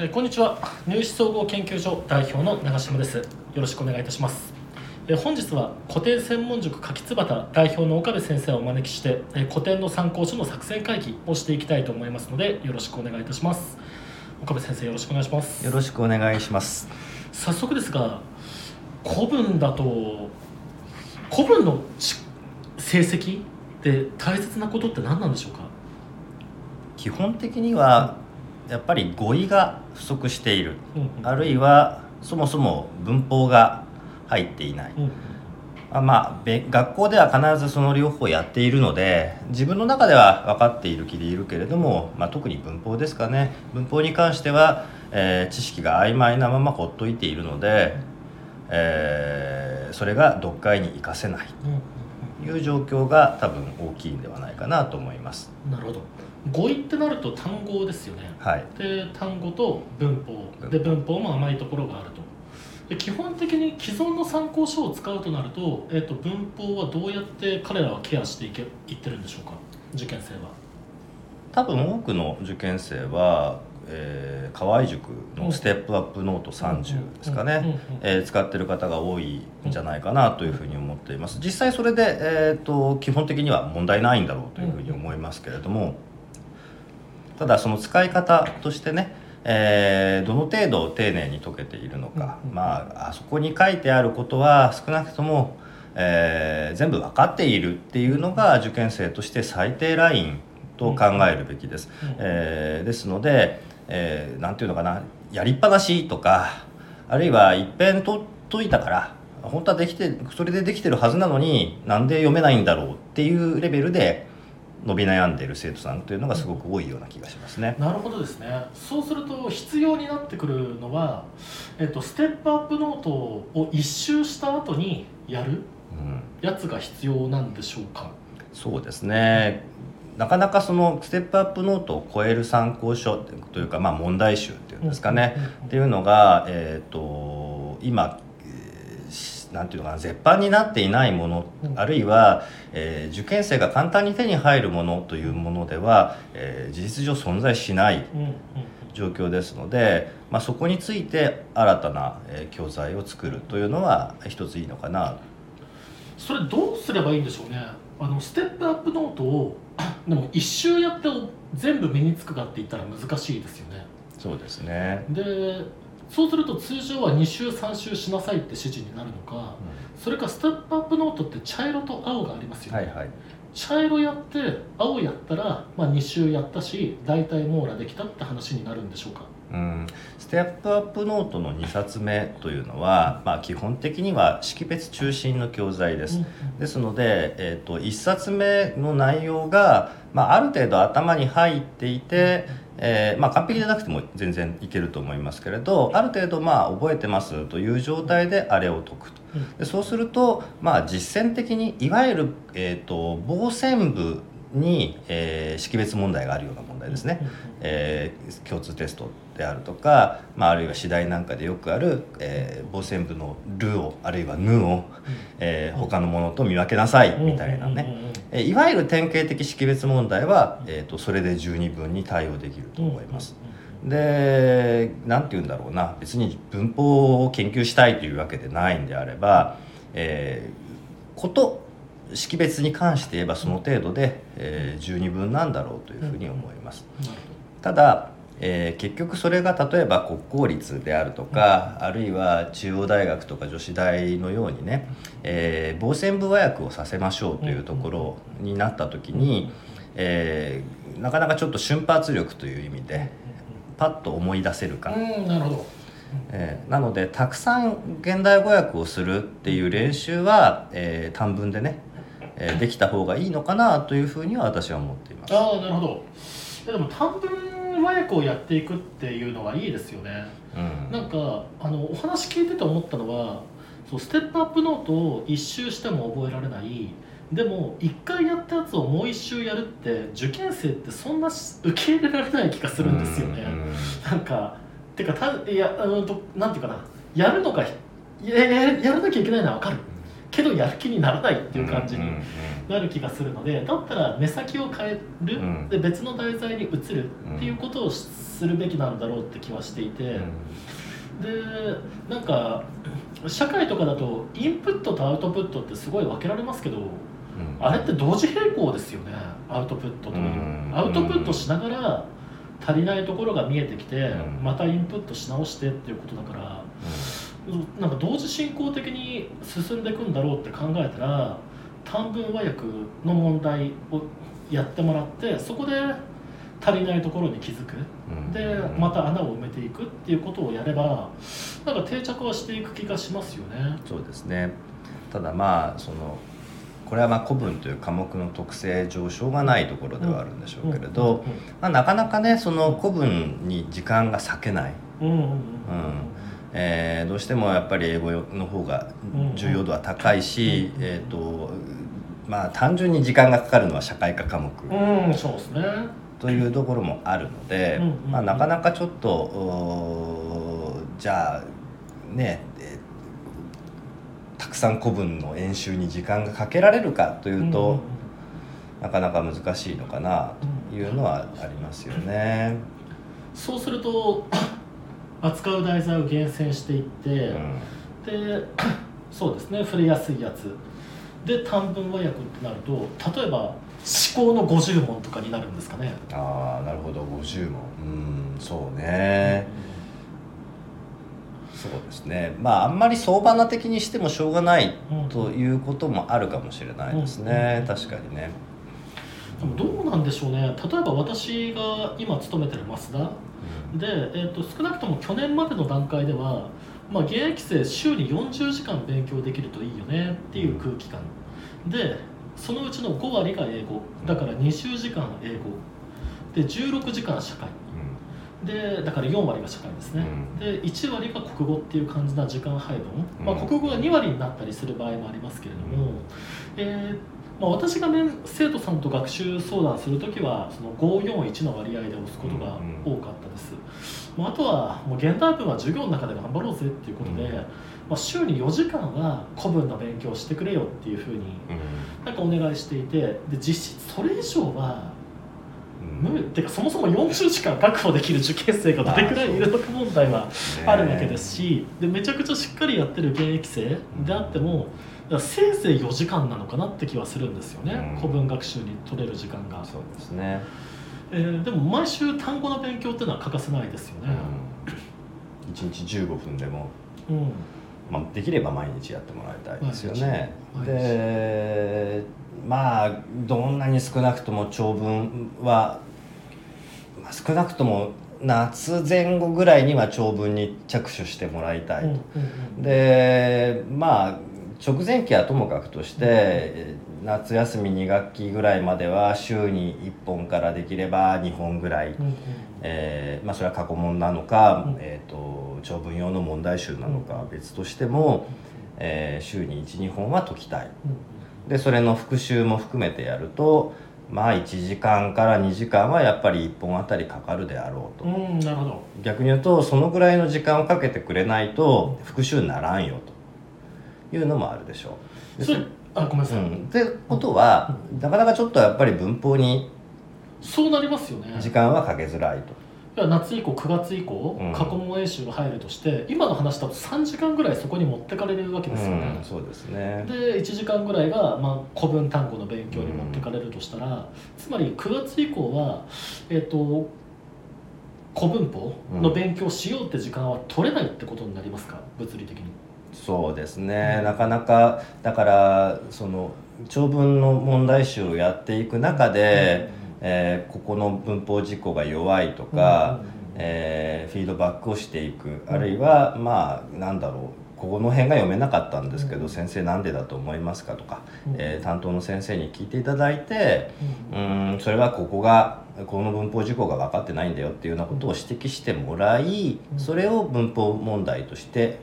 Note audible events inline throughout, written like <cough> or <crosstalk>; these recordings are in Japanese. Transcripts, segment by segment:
えーこんにちは。入試総合研究所代表の長島です。よろしくお願いいたします。えー本日は古典専門塾柿つばた代表の岡部先生をお招きしてえー古典の参考書の作戦会議をしていきたいと思いますのでよろしくお願いいたします。岡部先生よろしくお願いします。よろしくお願いします。早速ですが古文だと古文のち成績で大切なことって何なんでしょうか？基本的にはやっぱり語彙が不足している、うんうん。あるいはそもそも文法が入っていない。うんうん。あまあべ学校では必ずその両方やっているので自分の中では分かっている気でいるけれども、まあ、特に文法ですかね。文法に関しては、えー知識が曖昧なままほっといているので、えーそれが読解に活かせない。うんいう状況が多分大きいんではないかなと思います。なるほど。語彙ってなると単語ですよね。はい。で単語と文法。で文法も甘いところがあると。で基本的に既存の参考書を使うとなると,、えー、と文法はどうやって彼らはケアしていけいってるんでしょうか？受験生は。多分多くの受験生は、えー、河合塾のステップアップノート30ですかね、えー使ってる方が多いんじゃないかなというふうに思っています。実際それで、えー、と基本的には問題ないんだろうというふうに思いますけれどもただその使い方としてねえーどの程度丁寧に解けているのか、まああそこに書いてあることは少なくとも、えー全部分かっているっていうのが受験生として最低ラインと考えるべきです。うん。えーですので、えーなんていうのかなやりっぱなしとかあるいは一遍と解いたから本当はできてそれでできてるはずなのになんで読めないんだろうっていうレベルで伸び悩んでいる生徒さんというのがすごく多いような気がしますね。なるほどですね。そうすると必要になってくるのは、えっとステップアップノートを一周した後にやるうん。やつが必要なんでしょうか？そうですねなかなかそのステップアップノートを超える参考書というか、まあ、問題集っていうんですかね、うんうんうんっていうのが、えー、と今、なんていうのかな絶版になっていないもの、うん。あるいは、えー受験生が簡単に手に入るものというものでは、えー事実上存在しない状況ですので、まあ、そこについて新たな、えー教材を作るというのは一ついいのかな。それどうすればいいんでしょうね。あのステップアップノートをでも一周やって全部身につくかって言ったら難しいですよね。そうですね。でそうすると通常は2周3周しなさいって指示になるのかそれかステップアップノートって茶色と青がありますよね、はいはい茶色やって青やったら、まあ、2周やったし大体網羅できたって話になるんでしょうか。うん、ステップアップノートの2冊目というのは、まあ、基本的には識別中心の教材です。ですので、えー、と1冊目の内容が、まあ、ある程度頭に入っていて、えーまあ、完璧でなくても全然いけると思いますけれどある程度まあ覚えてますという状態であれを解くと。うんでそうすると、まあ、実践的にいわゆる、えー、と傍線部に、えー識別問題があるような問題ですね。えー共通テストであるとか、まあ、あるいは次第なんかでよくある、えー、傍線部の「る」をあるいは「ぬ」を、えー他のものと見分けなさいみたいなね、えーいわゆる典型的識別問題は、えー、とそれで十二分に対応できると思います。で何て言うんだろうな。別に文法を研究したいというわけでないんであれば、えーこと識別に関して言えばその程度で、えー十二分なんだろうというふうに思います。ただ、えー結局それが例えば国公立であるとか、あるいは中央大学とか女子大のようにね、えー、傍線部和訳をさせましょうというところになった時に、えーなかなかちょっと瞬発力という意味でパッと思い出せるか、なるほど。えーなのでたくさん現代語訳をするっていう練習は、えー短文でね、えーできた方がいいのかなというふうには私は思っています。ああなるほど。でも短文和訳をやっていくっていうのはいいですよね。うん。なんかあのお話聞いてて思ったのはそうステップアップノートを一周しても覚えられない。でも一回やったやつをもう一周やるって受験生ってそんなし受け入れられない気がするんですよね、うんなんかてかたいやあのとなんていうかな。やるのかやややらなきゃいけないのは分かるけどやる気にならないっていう感じになる気がするのでだったら目先を変える、うん。で別の題材に移るっていうことをするべきなんだろうって気はしていて、うん。でなんか社会とかだとインプットとアウトプットってすごい分けられますけどうん。あれって同時並行ですよねアウトプットと、うん。アウトプットしながら足りないところが見えてきて、うん。またインプットし直してっていうことだからなんか同時進行的に進んでいくんだろうって考えたら短文和訳の問題をやってもらってそこで足りないところに気づく。うん。でまた穴を埋めていくっていうことをやればなんか定着はしていく気がしますよね。そうですね。ただまあそのこれはまあ古文という科目の特性上しょうがないところではあるんでしょうけれど、まあ、なかなかねその古文に時間が割けない、うんうんうん。うんえーどうしてもやっぱり英語の方が重要度は高いし、うんえーとまあ、単純に時間がかかるのは社会科科目うん、そうですね。というところもあるので、うんうんうんまあ、なかなかちょっとじゃあねえーたくさん古文の演習に時間がかけられるかというと、なかなか難しいのかなというのはありますよね。そうすると扱う題材を厳選していって、うん。で <coughs> そうですね触れやすいやつ。で短文和訳ってなると例えば思考の50問とかになるんですかね。ああなるほど。50問。うんそうね、そうですね。まああんまり相場な的にしてもしょうがないうんということもあるかもしれないですね、うん。確かにね。でもどうなんでしょうね。例えば私が今勤めてる増田。で、えー、と少なくとも去年までの段階では、まあ、現役生週に40時間勉強できるといいよねっていう空気感。でそのうちの5割が英語。だから20時間英語。で16時間社会。でだから4割が社会ですね、うん。で1割が国語っていう感じな時間配分、まあ、うん。国語が2割になったりする場合もありますけれども、うん。えーまあ、私が、ね、生徒さんと学習相談するときはその541の割合で押すことが多かったです、まあ、あとはもう現代文は授業の中で頑張ろうぜっていうことで、うん。まあ、週に4時間は古文の勉強をしてくれよっていうふうになんかお願いしていてで実質それ以上はうん。無理てかそもそも40時間確保できる受験生がどれくらいいるのか問題はあるわけですしでめちゃくちゃしっかりやってる現役生であってもだからせいぜい4時間なのかなって気はするんですよね、うん。古文学習に取れる時間が、そうですね。えーでも毎週単語の勉強っていうのは欠かせないですよね、うん、1日15分でも、うん。まあ、できれば毎日やってもらいたいですよね。でまあどんなに少なくとも長文は、まあ、少なくとも夏前後ぐらいには長文に着手してもらいたいと。でまあ直前期はともかくとして、夏休み2学期ぐらいまでは週に1本からできれば2本ぐらい、うんうん。えーまあ、それは過去問なのか、うん。えー、と長文用の問題集なのかは別としても、えー週に12本は解きたい。でそれの復習も含めてやるとまあ1時間から2時間はやっぱり1本あたりかかるであろうと、うんうんなるほど。逆に言うとそのぐらいの時間をかけてくれないと復習にならんよというのもあるでしょう。でそれあごめんなさい、うん、ってことはなかなかちょっとやっぱり文法にそうなりますよね時間はかけづらいと。夏以降9月以降、うん過去問演習が入るとして今の話だと3時間ぐらいそこに持ってかれるわけですよねうん、、そうですね。で1時間ぐらいが、まあ、古文単語の勉強に持ってかれるとしたら、つまり9月以降は、えっと古文法の勉強しようって時間は取れないってことになりますか？物理的に。そうですね、うん。なかなかだからその長文の問題集をやっていく中で、えーここの文法事項が弱いとか、えーフィードバックをしていく。あるいはまあなんだろうここの辺が読めなかったんですけど、うん。先生なんでだと思いますかとか、うん。えー担当の先生に聞いていただいてううんんそれはここがこの文法事項が分かってないんだよっていうようなことを指摘してもらいうん。それを文法問題として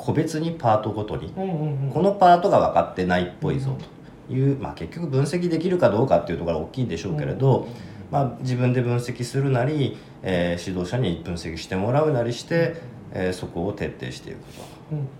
個別にパートごとにうんうんうん。このパートが分かってないっぽいぞと。いう、まあ、結局分析できるかどうかっていうところが大きいんでしょうけれど、まあ、自分で分析するなり、えー指導者に分析してもらうなりして、えーそこを徹底していくと。うんうんうん。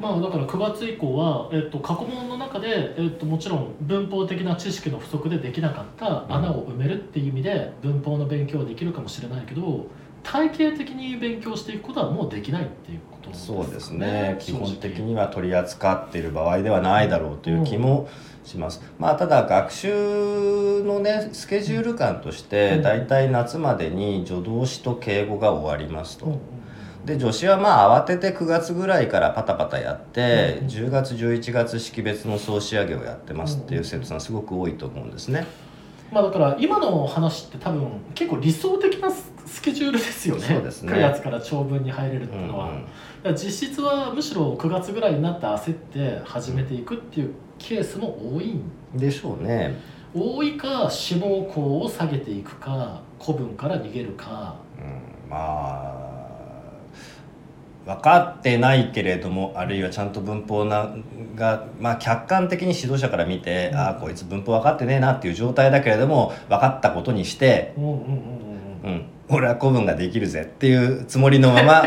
まあだから9月以降は、えっと、過去問の中で、えっと、もちろん文法的な知識の不足でできなかった穴を埋めるっていう意味で文法の勉強はできるかもしれないけど体系的に勉強していくことはもうできないっていうことですかそうですね。基本的には取り扱っている場合ではないだろうという気もします、まあただ学習のねスケジュール感としてうん。大体夏までに助動詞と敬語が終わりますと、うんうんで女子はまあ慌てて9月ぐらいからパタパタやって、うん10月11月識別の総仕上げをやってますっていう生徒さんすごく多いと思うんですね。まあだから今の話って多分結構理想的なススケジュールですよね。そうですね。9月から長文に入れるっていうのは、うんうん実質はむしろ9月ぐらいになって焦って始めていくっていうケースも多いんでしょうね。多いか志望校を下げていくか古文から逃げるか。うん、まあ分かってないけれどもあるいはちゃんと文法なが、まあ、客観的に指導者から見て、うん。ああこいつ文法分かってねえなっていう状態だけれども分かったことにして、うん俺は古文ができるぜっていうつもりのまま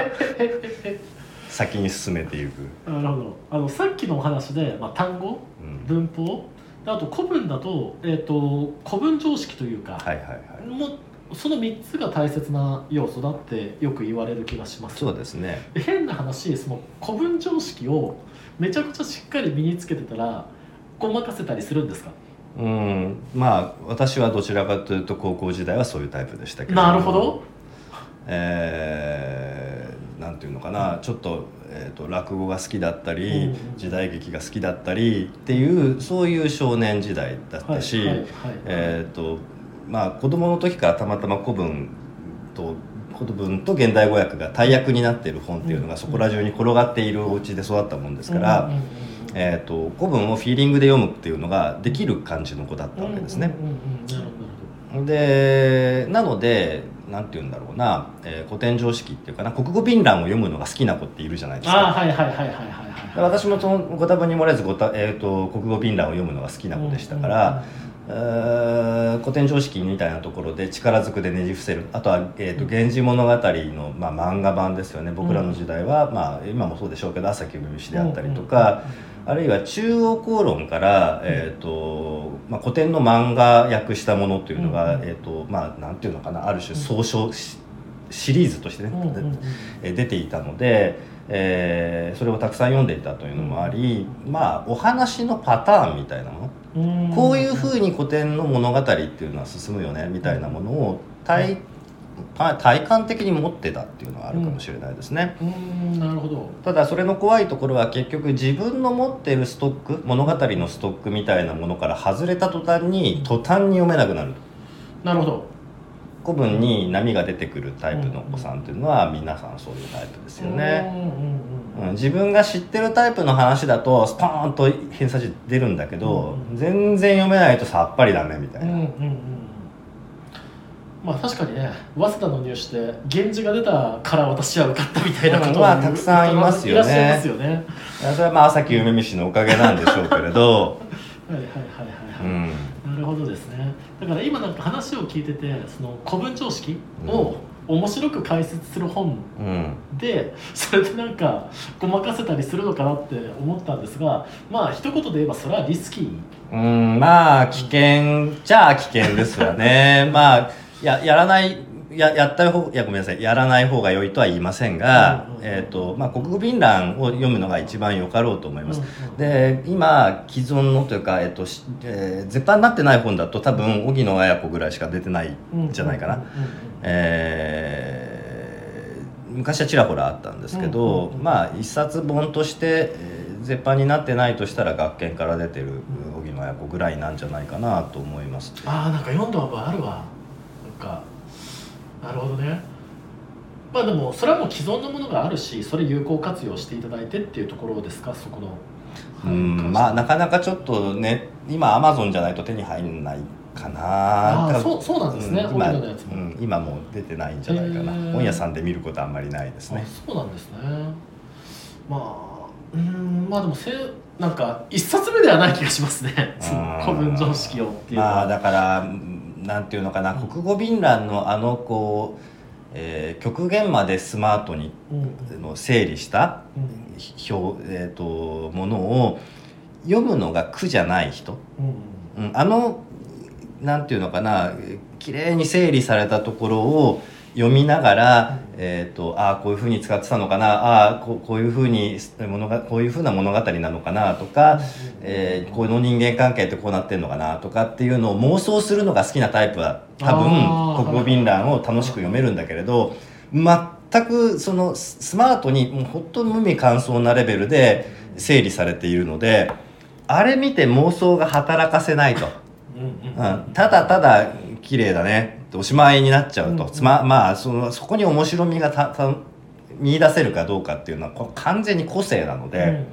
<laughs> 先に進めていく。なるほど。あのさっきのお話で、まあ、単語うん。文法。であと古文だと,、えー、と古文常識というか、はいはいはい。もうその3つが大切な要素だってよく言われる気がします。そうですね。で変な話その古文常識をめちゃくちゃしっかり身につけてたらごまかせたりするんですか？うんまあ私はどちらかというと高校時代はそういうタイプでしたけど。なるほど。えーなんていうのかな。ちょっと,、えー、と落語が好きだったり、うん。時代劇が好きだったりっていうそういう少年時代だったし、はいはいはい。えっ、とまあ子供の時からたまたま古文と古文と現代語訳が大役になっている本っていうのうんがそこら中に転がっているお家で育ったもんですから、うんうんうんうん。えー、と古文をフィーリングで読むっていうのができる感じの子だったわけですね。でなのでなんて言うんだろうな、えー古典常識っていうかな。国語便覧を読むのが好きな子っているじゃないですか。ああはいはいはいはいはいはいで私もそのご多分に漏れずごた、えー、と国語便覧を読むのが好きな子でしたから、えー古典常識みたいなところで力ずくでねじ伏せる。あとは「えー、と源氏物語の」まあ、漫画版ですよね。僕らの時代は、まあ、今もそうでしょうけど朝木梅飯であったりとか、あるいは中央公論から、えーとまあ、古典の漫画訳したものというのが、うんえーとまあ、なんていうのかなある種総称しシリーズとしてね、出ていたので、えーそれをたくさん読んでいたというのもあり、まあお話のパターンみたいなもの、うん。こういうふうに古典の物語っていうのは進むよねみたいなものを体体体感的に持ってたっていうのはあるかもしれないですね。うん。なるほど。ただそれの怖いところは結局自分の持っているストック物語のストックみたいなものから外れた途端に途端に読めなくなる。なるほど古文に波が出てくるタイプのお子さんっていうのは皆さんそういうタイプですよね、自分が知ってるタイプの話だとスポーンと偏差値出るんだけど、うん全然読めないとさっぱりダメみたいな、うんうんうんまあ確かにね早稲田の入試で源氏が出たから私は受かったみたいなことをうんまあたくさんいますよね。いらっしゃいますよね。はいいやそれはまあ朝木梅見氏のおかげなんでしょうけれど、<laughs> はいはいはい、うん、なるほどですね。だから今なんか話を聞いててその古文常識を面白く解説する本うん。でそれでなんかごまかせたりするのかなって思ったんですがまあ一言で言えばそれはリスキー。うん、まあ危険じゃあ危険ですよね。<laughs> まあややらないややった方いやごめんなさい。やらない方が良いとは言いませんが、うんうんうん。えーとまあ、国語便覧を読むのが一番よかろうと思います、うんうんで今既存のというか、えーとしえー絶版になってない本だと多分荻野綾子ぐらいしか出てないんじゃないかな、うんうんうんえー昔はちらほらあったんですけど、うんうんうんまあ一冊本として、えー絶版になってないとしたら学研から出てる荻野綾子ぐらいなんじゃないかなと思います。ああなんか読んだ覚えあるわ。なんかなるほどね。まあでもそれはもう既存のものがあるしそれ有効活用していただいてっていうところですか？そこの。うんまあなかなかちょっとね今アマゾンじゃないと手に入んないかな。あーそうそうなんですね。うん今のやつも。うん今もう出てないんじゃないかな。へー。本屋さんで見ることあんまりないですね。あそうなんですね。まあうんまあでもせなんか一冊目ではない気がしますね。<laughs> 古文常識をっていうのは、まあだからうんなんていうのかな、国語便覧のあのこうえー極限までスマートにうん。の整理したうん。表、えー、とものを読むのが苦じゃない人、うん。うん、あのなんていうのかな綺麗に整理されたところを読みながら、えー、とああこういうふうに使ってたのかなああこうこういうふうに物がこういうふうな物語なのかなとか、えーこの人間関係ってこうなってんのかなとかっていうのを妄想するのが好きなタイプは多分国語便欄を楽しく読めるんだけれど全くそのススマートにもうほんと無味乾燥なレベルで整理されているのであれ見て妄想が働かせないと。うん、ただただ綺麗だねっておしまいになっちゃうと、うんつままあそのそこに面白みがたた見出せるかどうかっていうのはこれ完全に個性なので、うんうんうんうん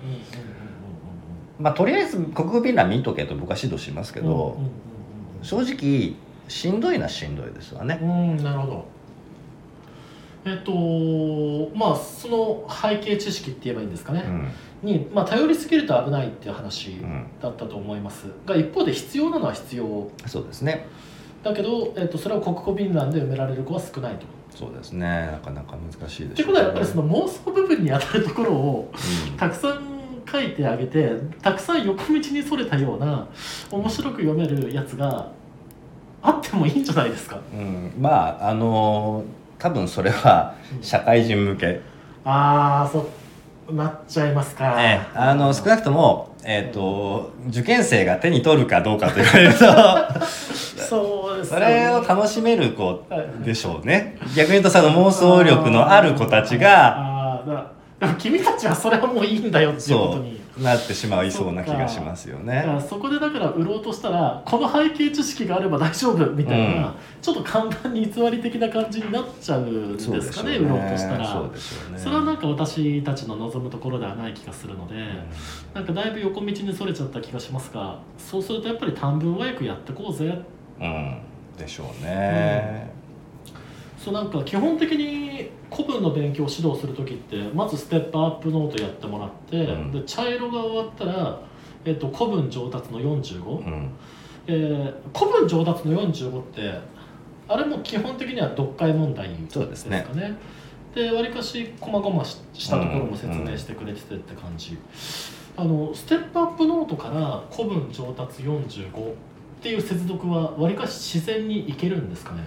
まあ、とりあえず国語便欄見とけと僕は指導しますけど、うんうん正直しんどいなしんどいですわね。うんうんうんなるほど。えっとまあその背景知識って言えばいいんですかね、うん。に、まあ、頼りすぎると危ないっていう話うん、だったと思います。が一方で必要なのは必要。そうですねだけど、えっとそれを国語便欄で埋められる子は少ないと。そうですね。なかなか難しいでしょってことはやっぱりその妄想部分に当たるところをうん。たくさん書いてあげてたくさん横道にそれたような面白く読めるやつがあってもいいんじゃないですか。うん、まああの多分それは社会人向け。ああそうなっちゃいますか、ええ。あの少なくとも、えー、と受験生が手に取るかどうかと言われるとそうですそれを楽しめる子はいでしょうね。逆に言うとその妄想力のある子たちがあーだ君たちはそれはもういいんだよっていうことそにう。なってしまいそうな気がしますよね。そこでだから売ろうとしたらこの背景知識があれば大丈夫みたいな、うん。ちょっと簡単に偽り的な感じになっちゃうんですかね売ろうとしたら。そうでしょうね。それはなんか私たちの望むところではない気がするので、なんかだいぶ横道にそれちゃった気がしますがそうするとやっぱり短文はよくやってこうぜうん、うん。でしょうね。そうなんか基本的に古文の勉強を指導する時ってまずステップアップノートやってもらって、うん。で茶色が終わったら、えっと、古文上達の45、うん。えー古文上達の45ってあれも基本的には読解問題でですかね。でわりかし細々ししたところも説明してくれててって感じ、あのステップアップノートから古文上達45っていう接続はわりかし自然にいけるんですかね？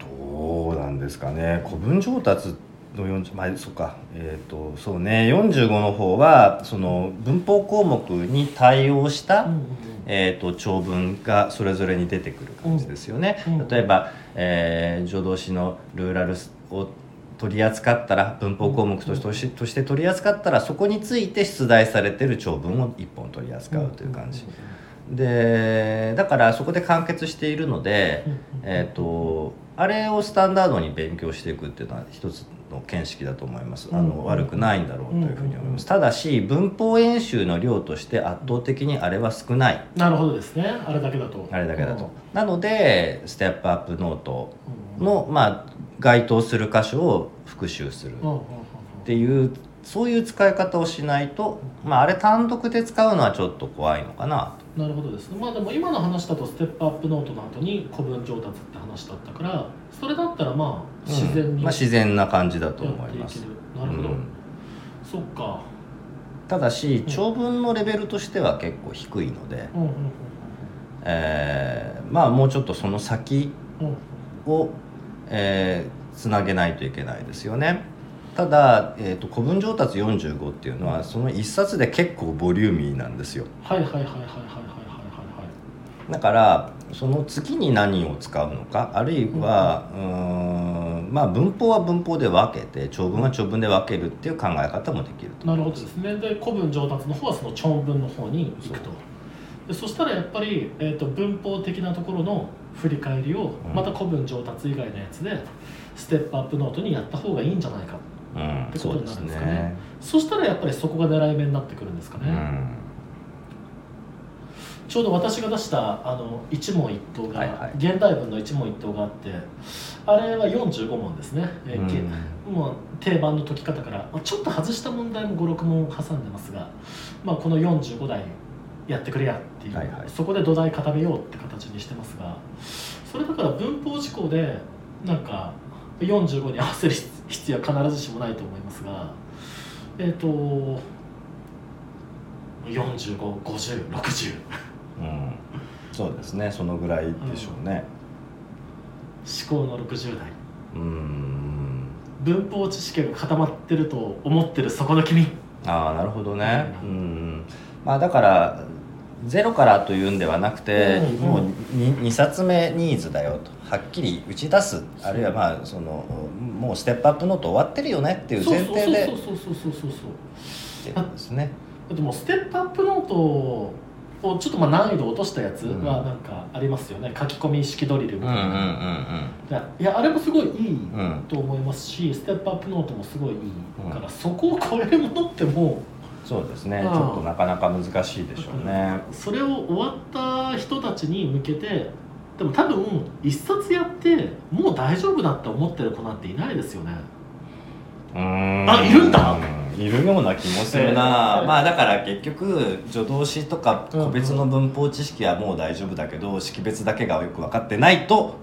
どうなんですかね。古文上達の40まあそっか。えっ、とそうね。45の方はその文法項目に対応した、うんうんうん。えー、と長文がそれぞれに出てくる感じですよね。うん例えば、えー助動詞のルーラルを取り扱ったら文法項目としてとして取り扱ったらそこについて出題されてる長文を1本取り扱うという感じ。でだからそこで完結しているので、えー、とあれをスタンダードに勉強していくっていうのは一つの見識だと思います。あの、うん悪くないんだろうというふうに思います、うんただし文法演習の量として圧倒的にあれは少ない。なるほどですね。あれだけだと。あれだけだと、なのでステップアップノートうん。の、まあ、該当する箇所を復習する。っていうそういう使い方をしないと、まあ、あれ単独で使うのはちょっと怖いのかななるほどですね。まあでも今の話だとステップアップノートの後に古文上達って話だったからそれだったらまあと、自然にうんまあ、自然な感じだとや思います。なるほど、うん。そっか。ただし長文のレベルとしては結構低いので、うんうんえーまあもうちょっとその先うん。うんを、えーつなげないといけないですよねただ、えーと、古文上達45っていうのはその一冊で結構ボリューミーなんですよ。はいはいはいはいはいはいはいだからその月に何を使うのかあるいは、うん、うんまあ文法は文法で分けて長文は長文で分けるっていう考え方もできると。なるほどですね。で古文上達の方はその長文の方にいくと。そでそしたらやっぱり、えーと、文法的なところの振り返りをまた古文上達以外のやつで、ステップアップノートにやった方がいいんじゃないか。うん。ってことになるんですかね。ね。そしたらやっぱりそこが狙い目になってくるんですかね、うん。ちょうど私が出したあの一問一答が、はいはい。現代文の一問一答があってあれは45問ですね、えうん。もう定番の解き方からまあちょっと外した問題も56問挟んでますが、まあ、この45題やってくれやっていう、はいはい。そこで土台固めようって形にしてますがそれだから文法事項でなんか45に合わせる必要は必ずしもないと思いますがえっ、と455060うん。そうですね。そのぐらいでしょうね。思考の60代うん。文法知識が固まってると思ってるそこの君。ああなるほどね。ううんん。まあだからゼロからというんではなくて、うんうん。もう 2, 2冊目ニーズだよと。はっきり打ち出す。あるいはまあそのもうステップアップノート終わってるよねっていう前提で。そうそうそうそうそうそう。そうですね。だってもうステップアップノートをちょっとまあ難易度落としたやつうん。はなんかありますよね、書き込み式ドリルみうんうんうんたいな、いやあれもすごいいいうん。うんと思いますしステップアップノートもすごいいいから、そこを超えるものってもそうですね、うん。ちょっとなかなか難しいでしょうね。うそれを終わった人たちに向けてでも多分一冊やってもう大丈夫だって思ってる子なんていないですよね。うーん。あいるんだ。うんいるような気もするな、えー。まあだから結局助動詞とか個別の文法知識はもう大丈夫だけど識別だけがよく分かってないと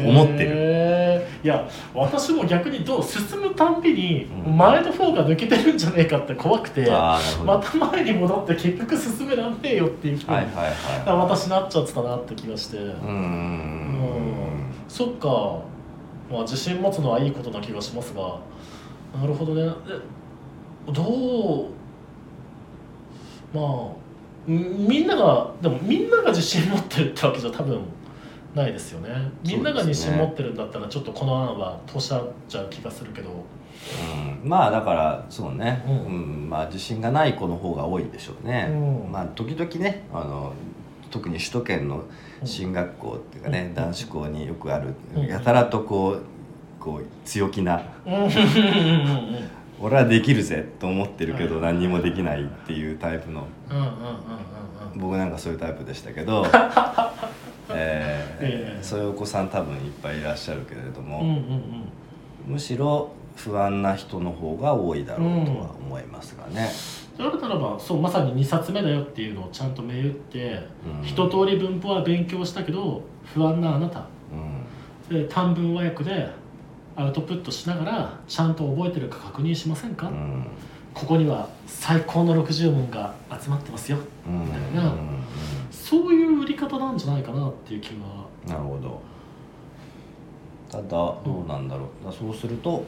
と思ってる、いや私も逆にどう進むたんびにうん。前の方が抜けてるんじゃねえかって怖くて、ああなるほど、また前に戻って結局進めらんねえよっていうふうに、はいはいは私なっちゃってたなって気がして、いうん。うん。そっか、まあ、自信持つのはいいことな気がしますが。なるほどね。えどうまあんみんながでもみんなが自信持ってるってわけじゃ多分ないですよね。みんなが自信持ってるんだったらちょっとこの案は通しちゃう気がするけど。うん。まあだからそうね、ううん。んまあ自信がない子の方が多いでしょうね、うん。まあ時々ねあの特に首都圏の進学校っていうかね、うん。男子校によくある、うん。やたらとこうこう強気なうん。うん。うん。うん「俺はできるぜ」と思ってるけど何にもできないっていうタイプの。うん。うん。うん。うん。僕なんかそういうタイプでしたけど、<laughs> えーええ。そういうお子さん多分いっぱいいらっしゃるけれども、うんうんうん。むしろ不安な人の方が多いだろうとは思いますがね。言われたらばそうまさに2冊目だよっていうのをちゃんと銘打って、うん。一通り文法は勉強したけど不安なあなた。うん。で短文和訳でアウトプットしながらちゃんと覚えてるか確認しませんか、うん。ここには最高の60問が集まってますよ。うん。みたいなそういう売り方なんじゃないかなっていう気がなるほど。ただどうなんだろう、だそうすると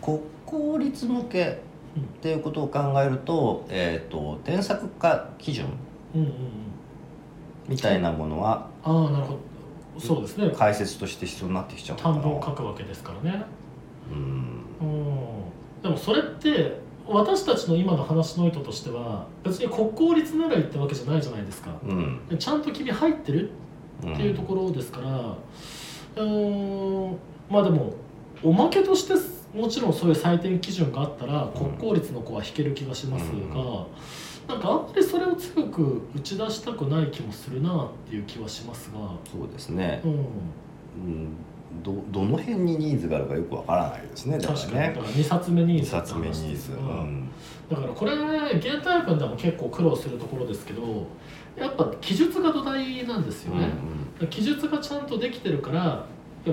国公立向けっていうことを考えると,、えー、と添削化基準うんうんうん。みたいなものはああなるほど。そうですね。解説として必要になってきちゃうのかな。短文を書くわけですからね。うん。うん。でもそれって私たちの今の話の意図としては別に国公立ならいってわけじゃないじゃないですか。うん。でちゃんと君入ってるうん。っていうところですからうーんまあでもおまけとしてもちろんそういう採点基準があったら国公立の子は引ける気がしますが、なんかあんまりそれを強く打ち出したくない気もするなっていう気はしますが、そうですね。う、ん、うん、どどの辺にニーズがあるかよくわからないですねだからね。確かに。だから2冊目ニー2ズ。って冊目ニーズ、うん。だからこれ現代文でも結構苦労するところですけどやっぱ記述が土台なんですよね、記述がちゃんとできてるから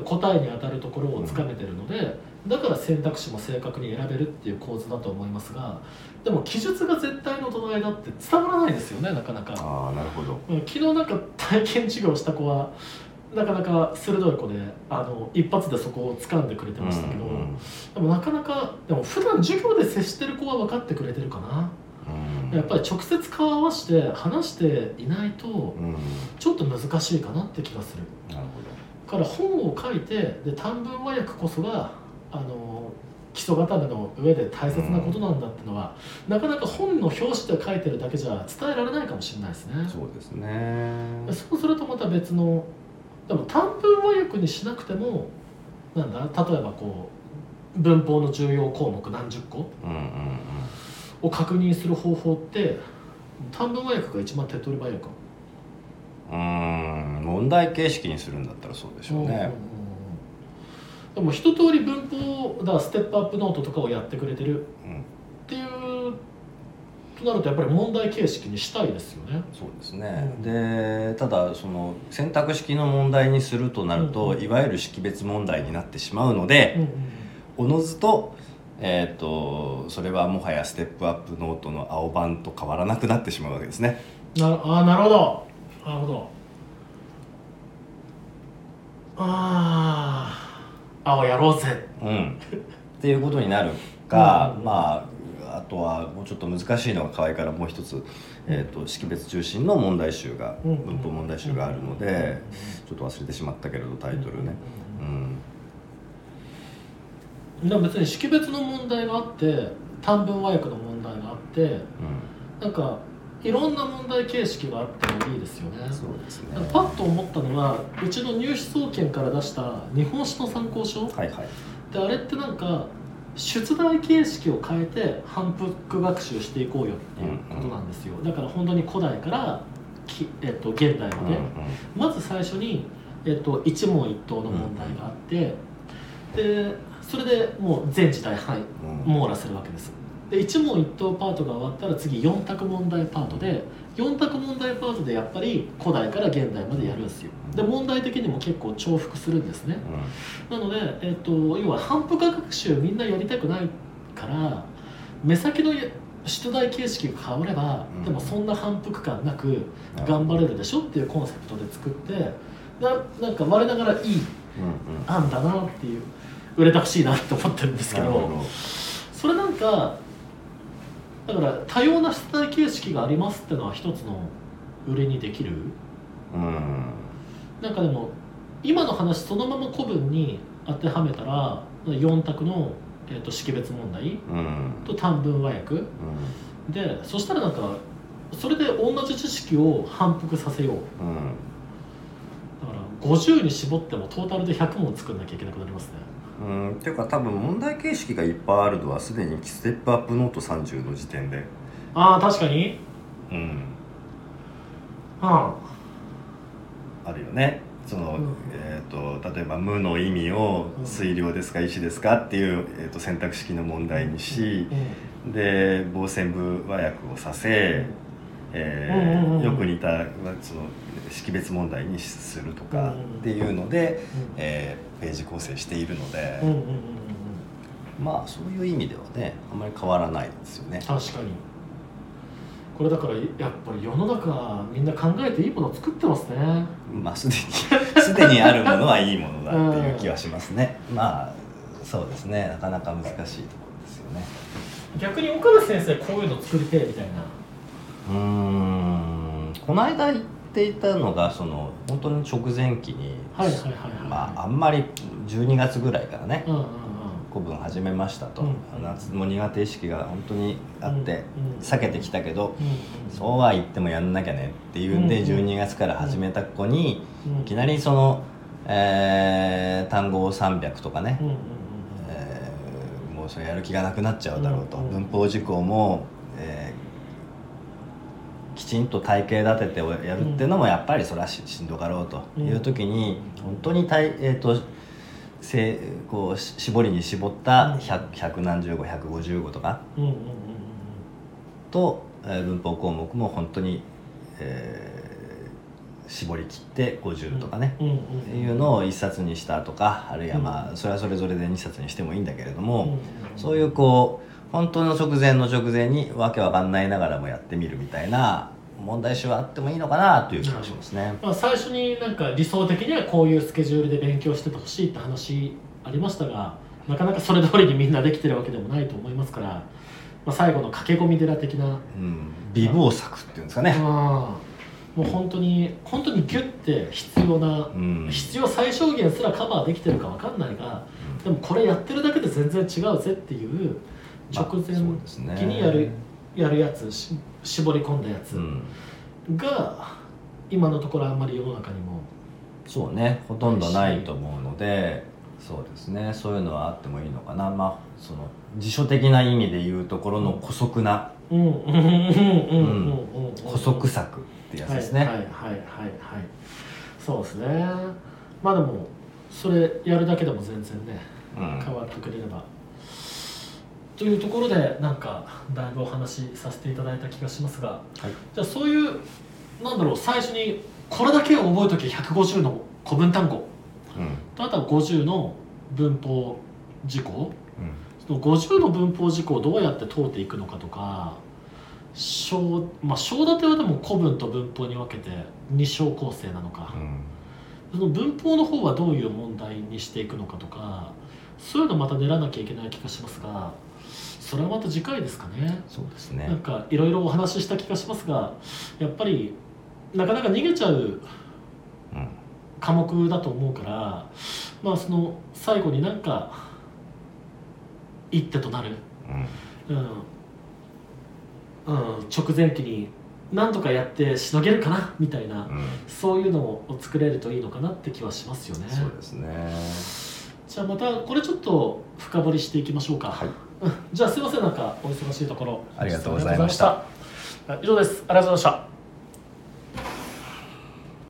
答えに当たるところをつかめてるので、だから選択肢も正確に選べるっていう構図だと思いますがでも記述が絶対の土台だって伝わらないですよねなかなか。ああなるほど。うん昨日なんか体験授業した子はなかなか鋭い子であの一発でそこを掴んでくれてましたけど、うんうんでもなかなかでも普段授業で接してる子は分かってくれてるかな、うん。やっぱり直接顔合わせて話していないとうん。ちょっと難しいかなって気がする。なるだから本を書いてで短文和訳こそがあの基礎固めの上で大切なことなんだってのは、なかなか本の表紙で書いてるだけじゃ伝えられないかもしれないですね。ほどそうですね。でそうするとまた別のでも短文和訳にしなくてもなんだ例えばこう文法の重要項目何十個うんうんを確認する方法って短文和訳が一番手っ取り早いかも。うんうん。問題形式にするんだったらそうでしょうね。でも一通り文法だステップアップノートとかをやってくれてる。うんとなるとやっぱり問題形式にしたいですよね。そうですね、うん。でただその選択式の問題にするとなると、うんいわゆる識別問題になってしまうので、うんうんおのずと,、えー、とそれはもはやステップアップノートの青版と変わらなくなってしまうわけですね。なるあーなるほど。なるほど。ああ青やろうぜ。うん、っていうことになるか、うん。まああとはもうちょっと難しいのが河合からもう一つ、えー、と識別中心の問題集が、うん。文法問題集があるので、ちょっと忘れてしまったけれどタイトルね。うん。でも別に識別の問題があって短文和訳の問題があってうん。なんかいろんな問題形式があってもいいですよね。そうですね。パッと思ったのはうちの入試総研から出した日本史の参考書はいはい。であれってなんか出題形式を変えて反復学習していこうよっていうことなんですよ、だから本当に古代からき、えっと、現代まで、まず最初に、えっと、一問一答の問題があって、でそれでもう全時代範囲うん。網羅するわけですで一問一答パートが終わったら次4択問題パートで4択問題パートでやっぱり古代から現代までやるんですよ。で問題的にも結構重複するんですね。なので、えっと要は反復学習みんなやりたくないから目先の出題形式が変われば、うん。でもそんな反復感なくうん頑張れるでしょっていうコンセプトで作ってななんか我ながらいい案だなっていう売れてほしいなって思ってるんですけど。それなんかだから多様な出題形式がありますってのは一つの売れにできる。うん。なんかでも今の話そのまま古文に当てはめたら4択の、えー、と識別問題うん。と短文和訳。でそしたらなんかそれで同じ知識を反復させよう。うん。うんだから50に絞ってもトータルで100問作んなきゃいけなくなりますねうん、っていうか多分問題形式がいっぱいあるのはすでにステップアップノート30の時点で。ああ確かに？うん。はあ。るよね。その、うん。えー、と例えば「無」の意味を「うん。水量ですか石ですか?」っていう、えー、と選択式の問題にしあ、で傍線部和訳をさせ、えーうんうんうんよく似たその識別問題にするとかうんうん。っていうので、うん。えーページ構成しているので、うんうんうんうんまあそういう意味ではねあんまり変わらないですよね。確かに。これだからやっぱり世の中みんな考えていいものを作ってますね。まあすでに <laughs> すでにあるものはいいものだっていう気はしますね。まあそうですね。なかなか難しいところですよね。逆に岡部先生こういうの作りてえみたいな。うーん。この間言っていたのがその本当に直前期に、はいはいはいはい。まああんまり12月ぐらいからねうんうんうん。古文始めましたと、うん夏も苦手意識が本当にあって、うんうん。避けてきたけど、うんうん。そうは言ってもやんなきゃねっていうんで、うんうん。12月から始めた子に、うんいきなりその、えー単語300とかね、うんうんうん。えーもうそれやる気がなくなっちゃうだろうと、うんうん。文法事項も、えーきちんと体系立ててやるっていうのもやっぱりそれはししんどかろうという時に、本当に体、えー、とせこうし絞りに絞った100 100何十語150語とかうんうんうんと、えー文法項目も本当に、えー絞り切って50とかね、うんうんっていうのを1冊にしたとかあるいはまあそれはそれぞれで2冊にしてもいいんだけれども、そういうこう本当の直前の直前にわけわかんないながらもやってみるみたいな問題集はあってもいいのかなという気がしますね。まあ、最初になんか理想的にはこういうスケジュールで勉強しててほしいって話ありましたがなかなかそれ通りにみんなできてるわけでもないと思いますから、まあ、最後の駆け込み寺的な、うん、美貌作っていうんですかね。もう本当に本当にギュッて必要な、うん、必要最小限すらカバーできてるかわかんないがでもこれやってるだけで全然違うぜっていう直前期にやる,、やるやつし絞り込んだやつうん、が今のところあんまり世の中にもそうねほとんどないと思うのでそうですね。そういうのはあってもいいのかな。まあその辞書的な意味で言うところの姑息なうんうんうんうんうんうん。うん。姑息作ってやつですね。はいはいはいはいはい。そうですね。まあでもそれやるだけでも全然ねうん。変わってくれればというところでなんかだいぶお話しさせていただいた気がしますがはい。じゃあそういうなんだろう最初にこれだけを覚えとき150の古文単語。うん。とあとは50の文法事項。うん。その50の文法事項をどうやって通っていくのかとか章まあ章立てはでも古文と文法に分けて2章構成なのか、うん。その文法の方はどういう問題にしていくのかとかそういうのまた練らなきゃいけない気がしますがそれはまた次回ですかね。そうですね。なんかいろいろお話しした気がしますがやっぱりなかなか逃げちゃううん。科目だと思うからまあその最後になんか一手となる、うん。うん。うん、直前期に何とかやってしのげるかなみたいな、うん。そういうのを作れるといいのかなって気はしますよね。そうですね。じゃあまたこれちょっと深掘りしていきましょうか。はいうん。じゃあすいません。なんかお忙しいところ。ありがとうございました。以上です。ありがとうございました。